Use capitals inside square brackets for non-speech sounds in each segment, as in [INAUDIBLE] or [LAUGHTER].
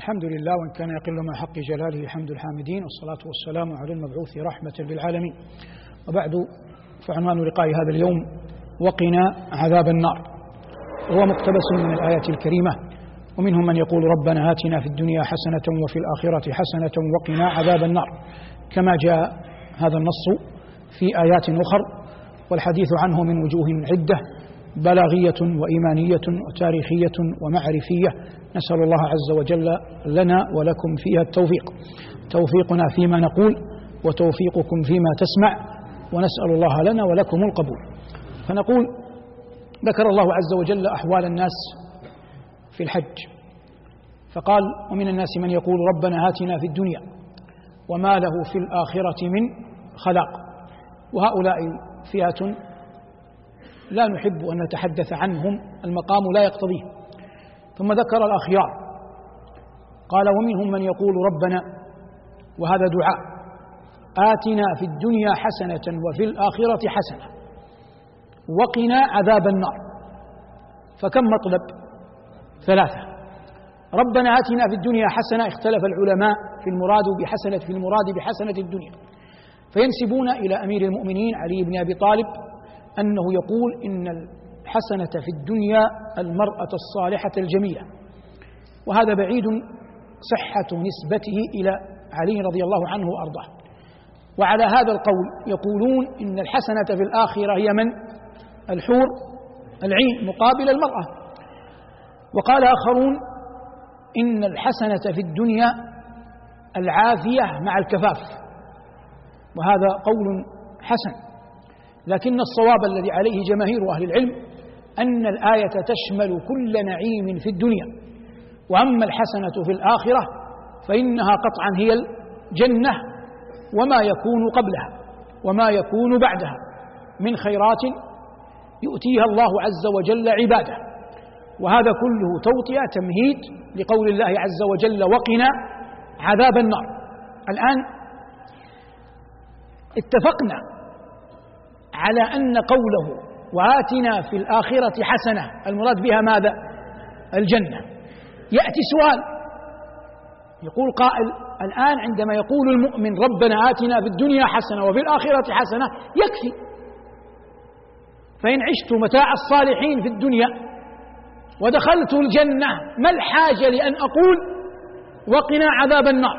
الحمد لله وإن كان يقل مع حق جلاله حمد الحامدين والصلاة والسلام على المبعوث رحمة للعالمين. وبعد فعنوان لقاء هذا اليوم وقنا عذاب النار. وهو مقتبس من الآية الكريمة. ومنهم من يقول ربنا آتنا في الدنيا حسنة وفي الآخرة حسنة وقنا عذاب النار. كما جاء هذا النص في آيات أخر والحديث عنه من وجوه عدة. بلاغية وإيمانية وتاريخية ومعرفية. نسأل الله عز وجل لنا ولكم فيها التوفيق. توفيقنا فيما نقول وتوفيقكم فيما تسمع. ونسأل الله لنا ولكم القبول. فنقول ذكر الله عز وجل أحوال الناس في الحج. فقال ومن الناس من يقول ربنا هاتنا في الدنيا وما له في الآخرة من خلاق. وهؤلاء فئة لا نحب أن نتحدث عنهم المقام لا يقتضيه. ثم ذكر الأخيار. قال ومنهم من يقول ربنا وهذا دعاء آتنا في الدنيا حسنة وفي الآخرة حسنة وقنا عذاب النار. فكم مطلب؟ ثلاثة. ربنا آتنا في الدنيا حسنة اختلف العلماء في المراد بحسنة في المراد بحسنة الدنيا. فينسبون إلى أمير المؤمنين علي بن أبي طالب أنه يقول إن الحسنة في الدنيا المرأة الصالحة الجميلة. وهذا بعيد صحة نسبته إلى علي رضي الله عنه وأرضاه. وعلى هذا القول يقولون إن الحسنة في الآخرة هي من؟ الحور العين مقابل المرأة. وقال آخرون إن الحسنة في الدنيا العافية مع الكفاف. وهذا قول حسن. لكن الصواب الذي عليه جماهير أهل العلم أن الآية تشمل كل نعيم في الدنيا. وأما الحسنة في الآخرة فإنها قطعا هي الجنة وما يكون قبلها وما يكون بعدها من خيرات يؤتيها الله عز وجل عباده. وهذا كله توطئة تمهيد لقول الله عز وجل وقنا عذاب النار. الآن اتفقنا على أن قوله وآتنا في الآخرة حسنة المراد بها ماذا؟ الجنة. يأتي سؤال يقول قائل الآن عندما يقول المؤمن ربنا آتنا في الدنيا حسنة وفي الآخرة حسنة يكفي. فإن عشت متاع الصالحين في الدنيا ودخلت الجنة ما الحاجة لأن أقول وقنا عذاب النار؟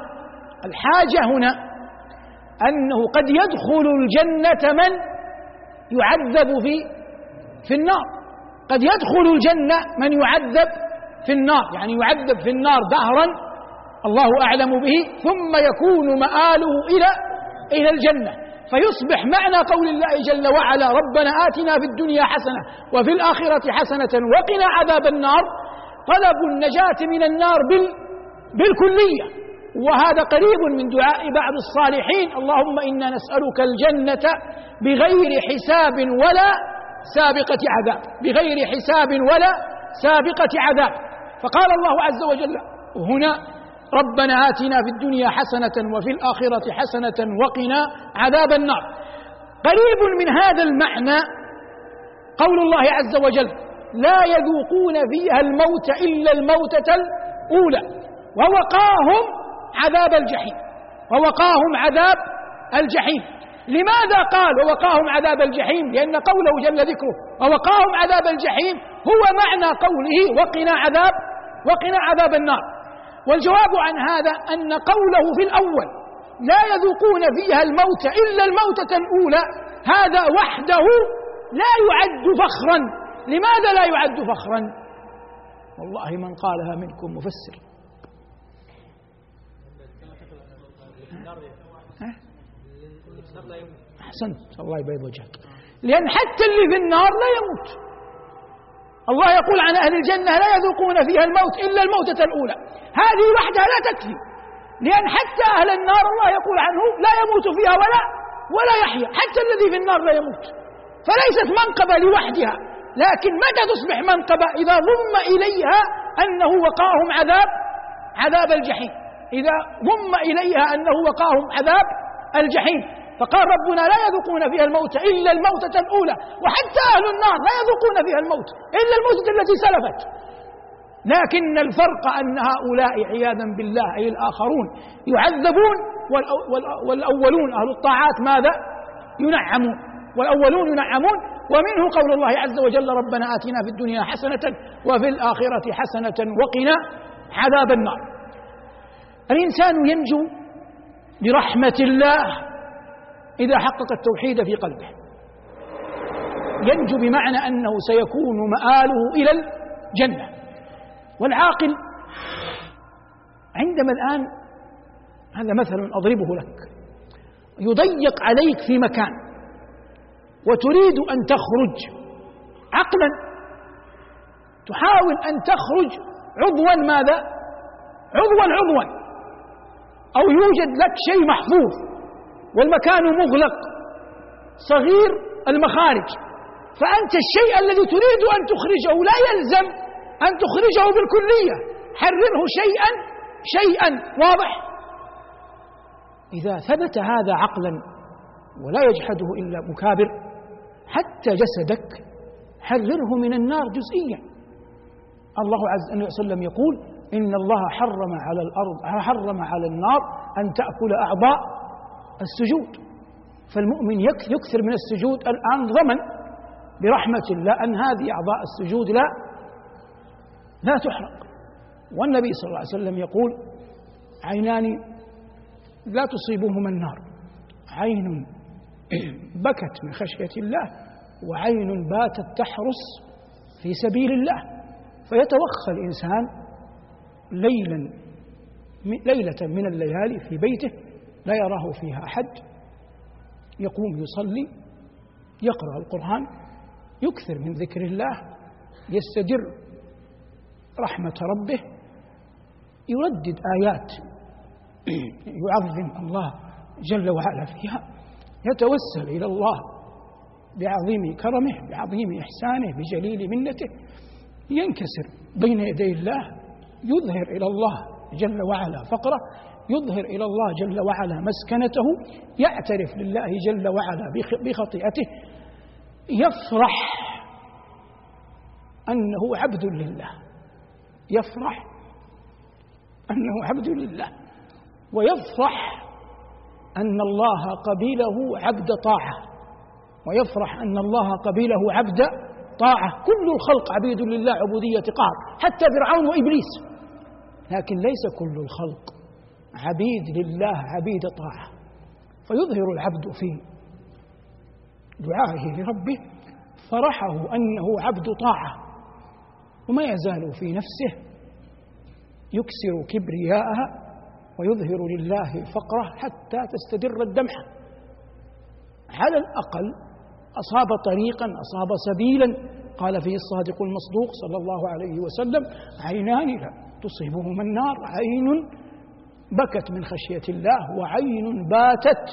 الحاجة هنا أنه قد يدخل الجنة من؟ يعذب في في النار. قد يدخل الجنة من يعذب في النار. يعني يعذب في النار دهرا الله أعلم به ثم يكون مآله إلى إلى الجنة. فيصبح معنى قول الله جل وعلا ربنا آتنا في الدنيا حسنة وفي الآخرة حسنة وقنا عذاب النار. طلب النجاة من النار بال بالكلية. وهذا قريب من دعاء بعض الصالحين. اللهم إنا نسألك الجنة بغير حساب ولا سابقة عذاب بغير حساب ولا سابقة عذاب. فقال الله عز وجل هنا ربنا آتنا في الدنيا حسنة وفي الآخرة حسنة وقنا عذاب النار. قريب من هذا المعنى قول الله عز وجل لا يذوقون فيها الموت إلا الموتة الأولى ووقاهم عذاب الجحيم ووقاهم عذاب الجحيم. لماذا قال ووقاهم عذاب الجحيم؟ لأن قوله جل ذكره ووقاهم عذاب الجحيم هو معنى قوله وقنا عذاب وقنا عذاب النار. والجواب عن هذا أن قوله في الأول لا يذوقون فيها الموت إلا الموتة الأولى هذا وحده لا يعد فخرا. لماذا لا يعد فخرا؟ والله من قالها منكم مفسر. أحسنت. الله يبيض وجهك. لأن حتى اللي في النار لا يموت. الله يقول عن أهل الجنة لا يذوقون فيها الموت إلا الموتة الأولى. هذه وحدها لا تكفي. لأن حتى أهل النار الله يقول عنه لا يموت فيها ولا ولا يحيا. حتى الذي في النار لا يموت. فليست منقبة لوحدها. لكن متى تصبح منقبة؟ إذا ضم إليها أنه وقاهم عذاب عذاب الجحيم. إذا ضم إليها أنه وقاهم عذاب الجحيم. فقال ربنا لا يذوقون فيها الموت إلا الموتة الأولى. وحتى أهل النار لا يذوقون فيها الموت إلا الموتة التي سلفت. لكن الفرق أن هؤلاء عياذا بالله أي الآخرون يعذبون والأولون أهل الطاعات ماذا؟ ينعمون والأولون ينعمون. ومنه قول الله عز وجل ربنا آتنا في الدنيا حسنة وفي الآخرة حسنة وقنا عذاب النار. الإنسان ينجو برحمة الله إذا حقق التوحيد في قلبه. ينجو بمعنى أنه سيكون مآله إلى الجنة. والعاقل عندما الآن هذا مثل أضربه لك يضيق عليك في مكان وتريد أن تخرج عقلا تحاول أن تخرج عضوا ماذا؟ عضوا عضوا. أو يوجد لك شيء محفوظ والمكان مغلق صغير المخارج. فأنت الشيء الذي تريد أن تخرجه لا يلزم أن تخرجه بالكلية. حرره شيئا شيئا واضح؟ إذا ثبت هذا عقلا ولا يجحده إلا مكابر حتى جسدك حرره من النار جزئيا. الله عز وجل يقول إن الله حرم على الأرض حرم على النار أن تأكل أعضاء السجود. فالمؤمن يكثر من السجود الآن ضمن برحمة الله أن هذه أعضاء السجود لا لا تحرق. والنبي صلى الله عليه وسلم يقول عينان لا تصيبهما النار. عين [CLEARS THROAT] بكت من خشية الله وعين باتت تحرس في سبيل الله. فيتوخى الإنسان ليلا ليلة من الليالي في بيته لا يراه فيها أحد. يقوم يصلي يقرأ القرآن يكثر من ذكر الله يستجر رحمة ربه يردد آيات [CLEARS THROAT] يعظم الله جل وعلا فيها يتوسل إلى الله بعظيم كرمه بعظيم إحسانه بجليل منته ينكسر بين يدي الله يظهر إلى الله جل وعلا. فقرة يظهر إلى الله جل وعلا مسكنته يعترف لله جل وعلا بخطيئته يفرح أنه عبد لله. يفرح أنه عبد لله. ويفرح أن الله قبيله عبد طاعة. ويفرح أن الله قبيله عبد طاعة. كل الخلق عبيد لله عبودية قهر. حتى فرعون وإبليس. لكن ليس كل الخلق عبيد لله عبيد طاعة. فيظهر العبد في دعائه لربه فرحه أنه عبد طاعة. وما يزال في نفسه يكسر كبرياءها ويظهر لله فقره حتى تستدر الدمحة على الأقل أصاب طريقا أصاب سبيلا قال فيه الصادق المصدوق صلى الله عليه وسلم عينان لا تصيبهما النار عين بكت من خشية الله وعين باتت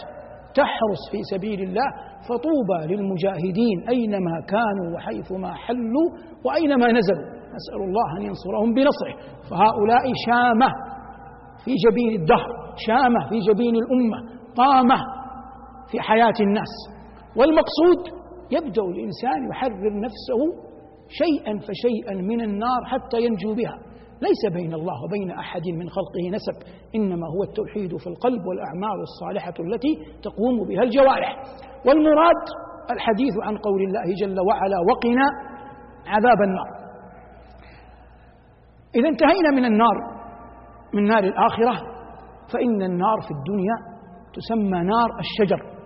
تحرس في سبيل الله فطوبى للمجاهدين أينما كانوا وحيثما حلوا وأينما نزلوا. نسأل الله أن ينصرهم بنصره. فهؤلاء شامة في جبين الدهر شامة في جبين الأمة قامة في حياة الناس. والمقصود يبدأ الإنسان يحرر نفسه شيئا فشيئا من النار حتى ينجو بها. ليس بين الله وبين أحد من خلقه نسب إنما هو التوحيد في القلب والأعمال الصالحة التي تقوم بها الجوارح. والمراد الحديث عن قول الله جل وعلا وقنا عذاب النار. إذا انتهينا من النار من نار الآخرة فإن النار في الدنيا تسمى نار الشجر.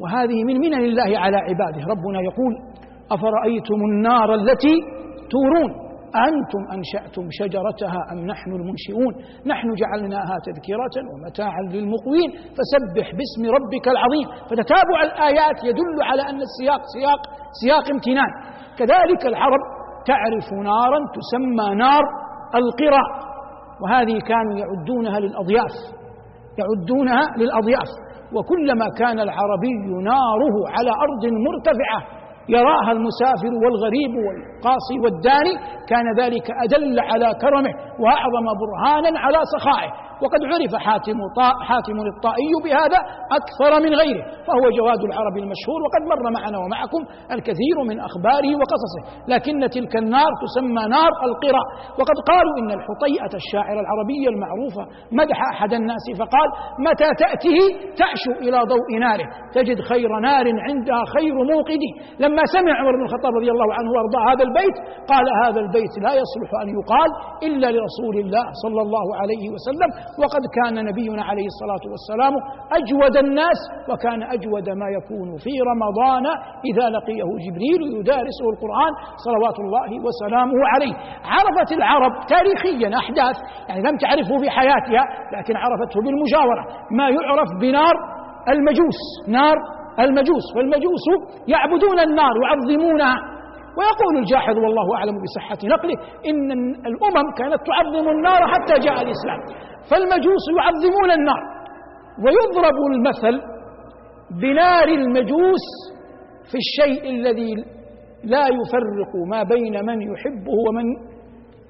وهذه من منن الله على عباده. ربنا يقول أفرأيتم النار التي تورون؟ أنتم أنشأتم شجرتها أم نحن المنشئون؟ نحن جعلناها تذكرة ومتاعا للمقوين. فسبح باسم ربك العظيم. فتتابع الآيات يدل على أن السياق سياق سياق امتنان. كذلك العرب تعرف نارا تسمى نار القرى. وهذه كانوا يعدونها للأضياف. يعدونها للأضياف. وكلما كان العربي ناره على أرض مرتفعة يراها المسافر والغريب والقاصي والداني كان ذلك أدل على كرمه وأعظم برهانا على سخائه. وقد عرف حاتم حاتم الطائي بهذا أكثر من غيره فهو جواد العرب المشهور وقد مر معنا ومعكم الكثير من أخباره وقصصه لكن تلك النار تسمى نار القرى وقد قالوا إن الحطيئة الشاعر العربي المعروفة مدح أحد الناس فقال متى تأته تعشو إلى ضوء ناره تجد خير نار عندها خير موقد. لما سمع عمر بن الخطاب رضي الله عنه وارضاه هذا البيت قال هذا البيت لا يصلح أن يقال إلا لرسول الله صلى الله عليه وسلم وقد كان نبينا عليه الصلاة والسلام أجود الناس وكان أجود ما يكون في رمضان إذا لقيه جبريل يدارسه القرآن صلوات الله وسلامه عليه. عرفت العرب تاريخيا أحداث يعني لم تعرفه في حياتها لكن عرفته بالمجاورة. ما يعرف بنار المجوس نار المجوس والمجوس يعبدون النار يعظمونها. ويقول الجاحظ والله أعلم بصحة نقله إن الأمم كانت تعظم النار حتى جاء الإسلام. فالمجوس يعظمون النار ويضرب المثل بنار المجوس في الشيء الذي لا يفرق ما بين من يحبه ومن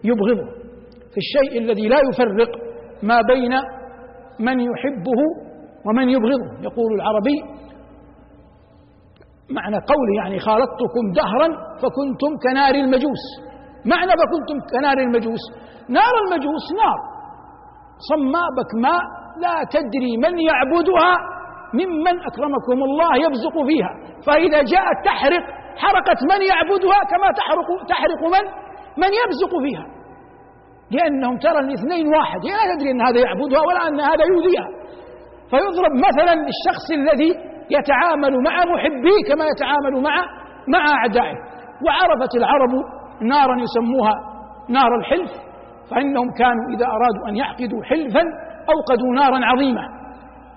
يبغضه. في الشيء الذي لا يفرق ما بين من يحبه ومن يبغضه. يقول العربي معنى قوله يعني خالطتكم دهرا فكنتم كنار المجوس. معنى فكنتم كنار المجوس. نار المجوس نار. صماء بكماء لا تدري من يعبدها ممن أكرمكم الله يبزق فيها. فإذا جاءت تحرق حرقت من يعبدها كما تحرق تحرق من؟ من يبزق فيها. لأنهم ترى الاثنين واحد. هي لا تدري أن هذا يعبدها ولا أن هذا يؤذيها. فيضرب مثلا للشخص الذي يتعامل مع محبيه كما يتعامل مع مع أعدائه. وعرفت العرب نارا يسموها نار الحلف فإنهم كانوا إذا أرادوا أن يعقدوا حلفا أوقدوا نارا عظيمة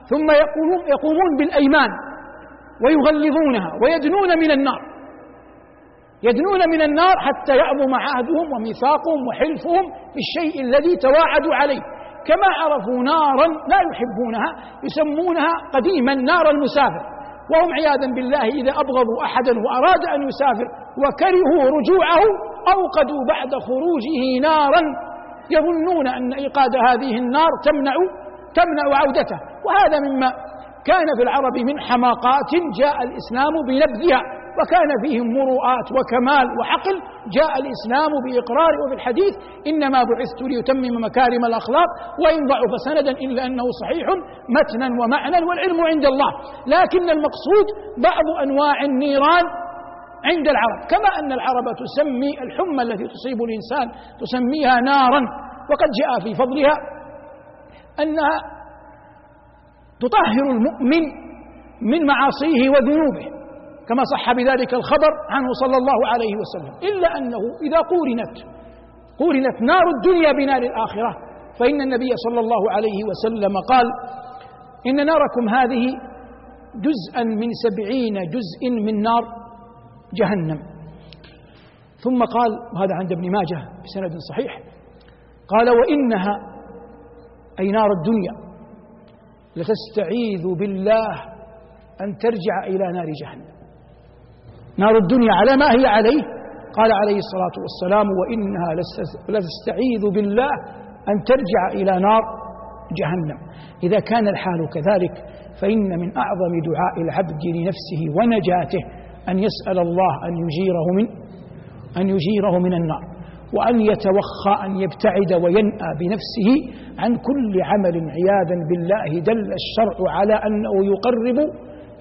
ثم يقومون, يقومون بالأيمان ويغلظونها ويدنون من النار. يدنون من النار حتى يعظم عهدهم وميثاقهم وحلفهم بالشيء الذي تواعدوا عليه. كما عرفوا نارا لا يحبونها يسمونها قديما نار المسافر. وهم عياذا بالله إذا أبغضوا أحدا وأراد أن يسافر وكرهوا رجوعه أوقدوا بعد خروجه نارا. يظنون أن إيقاد هذه النار تمنع تمنع عودته. وهذا مما كان في العرب من حماقات جاء الإسلام بنبذها. وكان فيهم مروءات وكمال وعقل. جاء الإسلام بإقرار وفي الحديث إنما بعثت ليتمم مكارم الأخلاق وإن ضعف سندا إلا أنه صحيح متنا ومعنى والعلم عند الله. لكن المقصود بعض أنواع النيران عند العرب. كما أن العرب تسمي الحمى التي تصيب الإنسان تسميها نارا. وقد جاء في فضلها أنها تطهر المؤمن من معاصيه وذنوبه. كما صح بذلك الخبر عنه صلى الله عليه وسلم. إلا أنه إذا قورنت قورنت نار الدنيا بنار الآخرة فإن النبي صلى الله عليه وسلم قال إن ناركم هذه جزءا من سبعين جزء من نار جهنم. ثم قال وهذا عند ابن ماجه بسند صحيح قال وإنها أي نار الدنيا لتستعيذ بالله أن ترجع إلى نار جهنم. نار الدنيا على ما هي عليه. قال عليه الصلاة والسلام وإنها لتستعيذ بالله أن ترجع إلى نار جهنم. إذا كان الحال كذلك فإن من أعظم دعاء العبد لنفسه ونجاته أن يسأل الله أن يجيره من أن يجيره من النار وأن يتوخى أن يبتعد وينأى بنفسه عن كل عمل عياذا بالله دل الشرع على أنه يقرب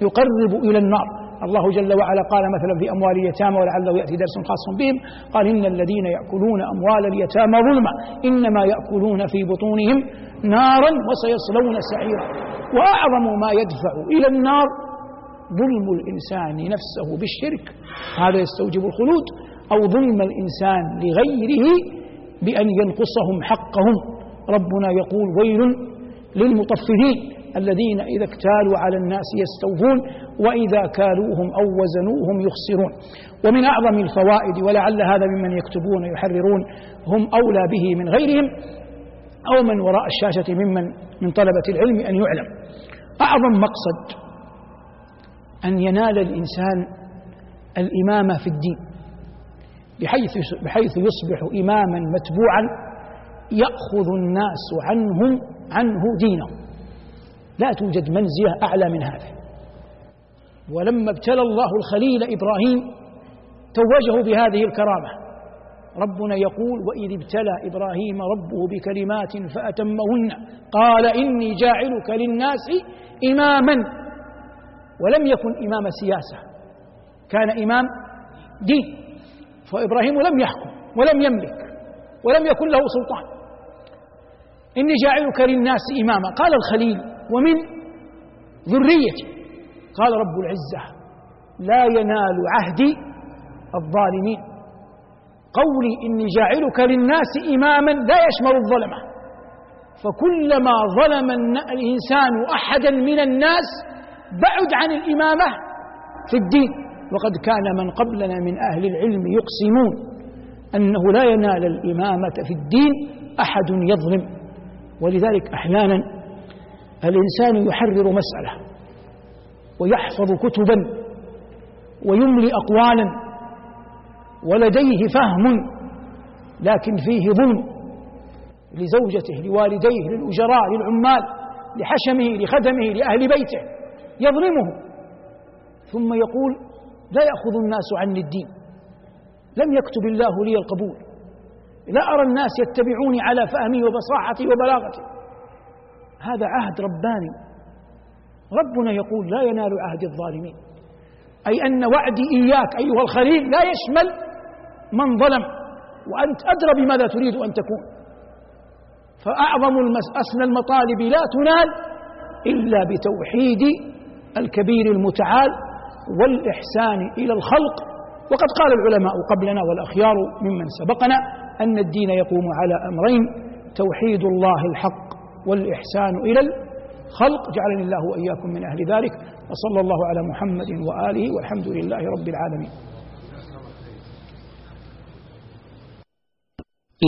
يقرب إلى النار. الله جل وعلا قال مثلا في أموال اليتامى ولعله يأتي درس خاص بهم قال إن الذين يأكلون أموال اليتامى ظلما إنما يأكلون في بطونهم نارا وسيصلون سعيرا. وأعظم ما يدفع إلى النار ظلم الإنسان نفسه بالشرك. هذا يستوجب الخلود أو ظلم الإنسان لغيره بأن ينقصهم حقهم. ربنا يقول ويل للمطففين الذين إذا اكتالوا على الناس يستوفون وإذا كالوهم أو وزنوهم يخسرون. ومن أعظم الفوائد ولعل هذا ممن يكتبون يحررون هم أولى به من غيرهم أو من وراء الشاشة ممن من طلبة العلم أن يعلم. أعظم مقصد أن ينال الإنسان الإمامة في الدين. بحيث بحيث يصبح إماما متبوعا يأخذ الناس عنه عنه دينه. لا توجد منزلة أعلى من هذا. ولما ابتلى الله الخليل إبراهيم توجه بهذه الكرامة. ربنا يقول وإذ ابتلى إبراهيم ربه بكلمات فأتمهن قال إني جاعلك للناس إماما ولم يكن إمام سياسة كان إمام دين. فإبراهيم لم يحكم ولم يملك ولم يكن له سلطان. إني جاعلك للناس إماما قال الخليل ومن ذريتي قال رب العزة لا ينال عهدي الظالمين. قولي إني جاعلك للناس إماما لا يشمل الظلمة فكلما ظلم الإنسان أحدا من الناس بعد عن الإمامة في الدين. وقد كان من قبلنا من أهل العلم يقسمون أنه لا ينال الإمامة في الدين أحد يظلم. ولذلك أحيانا الإنسان يحرر مسألة. ويحفظ كتبا ويملي أقوالا ولديه فهم لكن فيه ظلم لزوجته لوالديه للأجراء للعمال لحشمه لخدمه لأهل بيته يظلمه. ثم يقول لا يأخذ الناس عني الدين لم يكتب الله لي القبول لا أرى الناس يتبعوني على فهمي وبصاحتي وبلاغتي. هذا عهد رباني. ربنا يقول لا ينال عهد الظالمين. أي أن وعدي إياك أيها الخليل لا يشمل من ظلم وأنت أدرى بماذا تريد أن تكون. فأعظم أسنى المطالب لا تنال إلا بتوحيد الكبير المتعال والإحسان إلى الخلق. وقد قال العلماء قبلنا والأخيار ممن سبقنا أن الدين يقوم على أمرين توحيد الله الحق والإحسان إلى الخلق جعلني الله وإياكم من أهل ذلك وصلى الله على محمد وآله والحمد لله رب العالمين.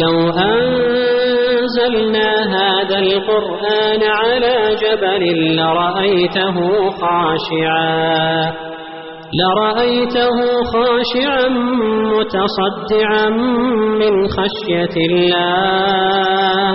لو أنزلنا هذا القرآن على جبل لرأيته خاشعاً لرأيته خاشعا متصدعا من خشية الله.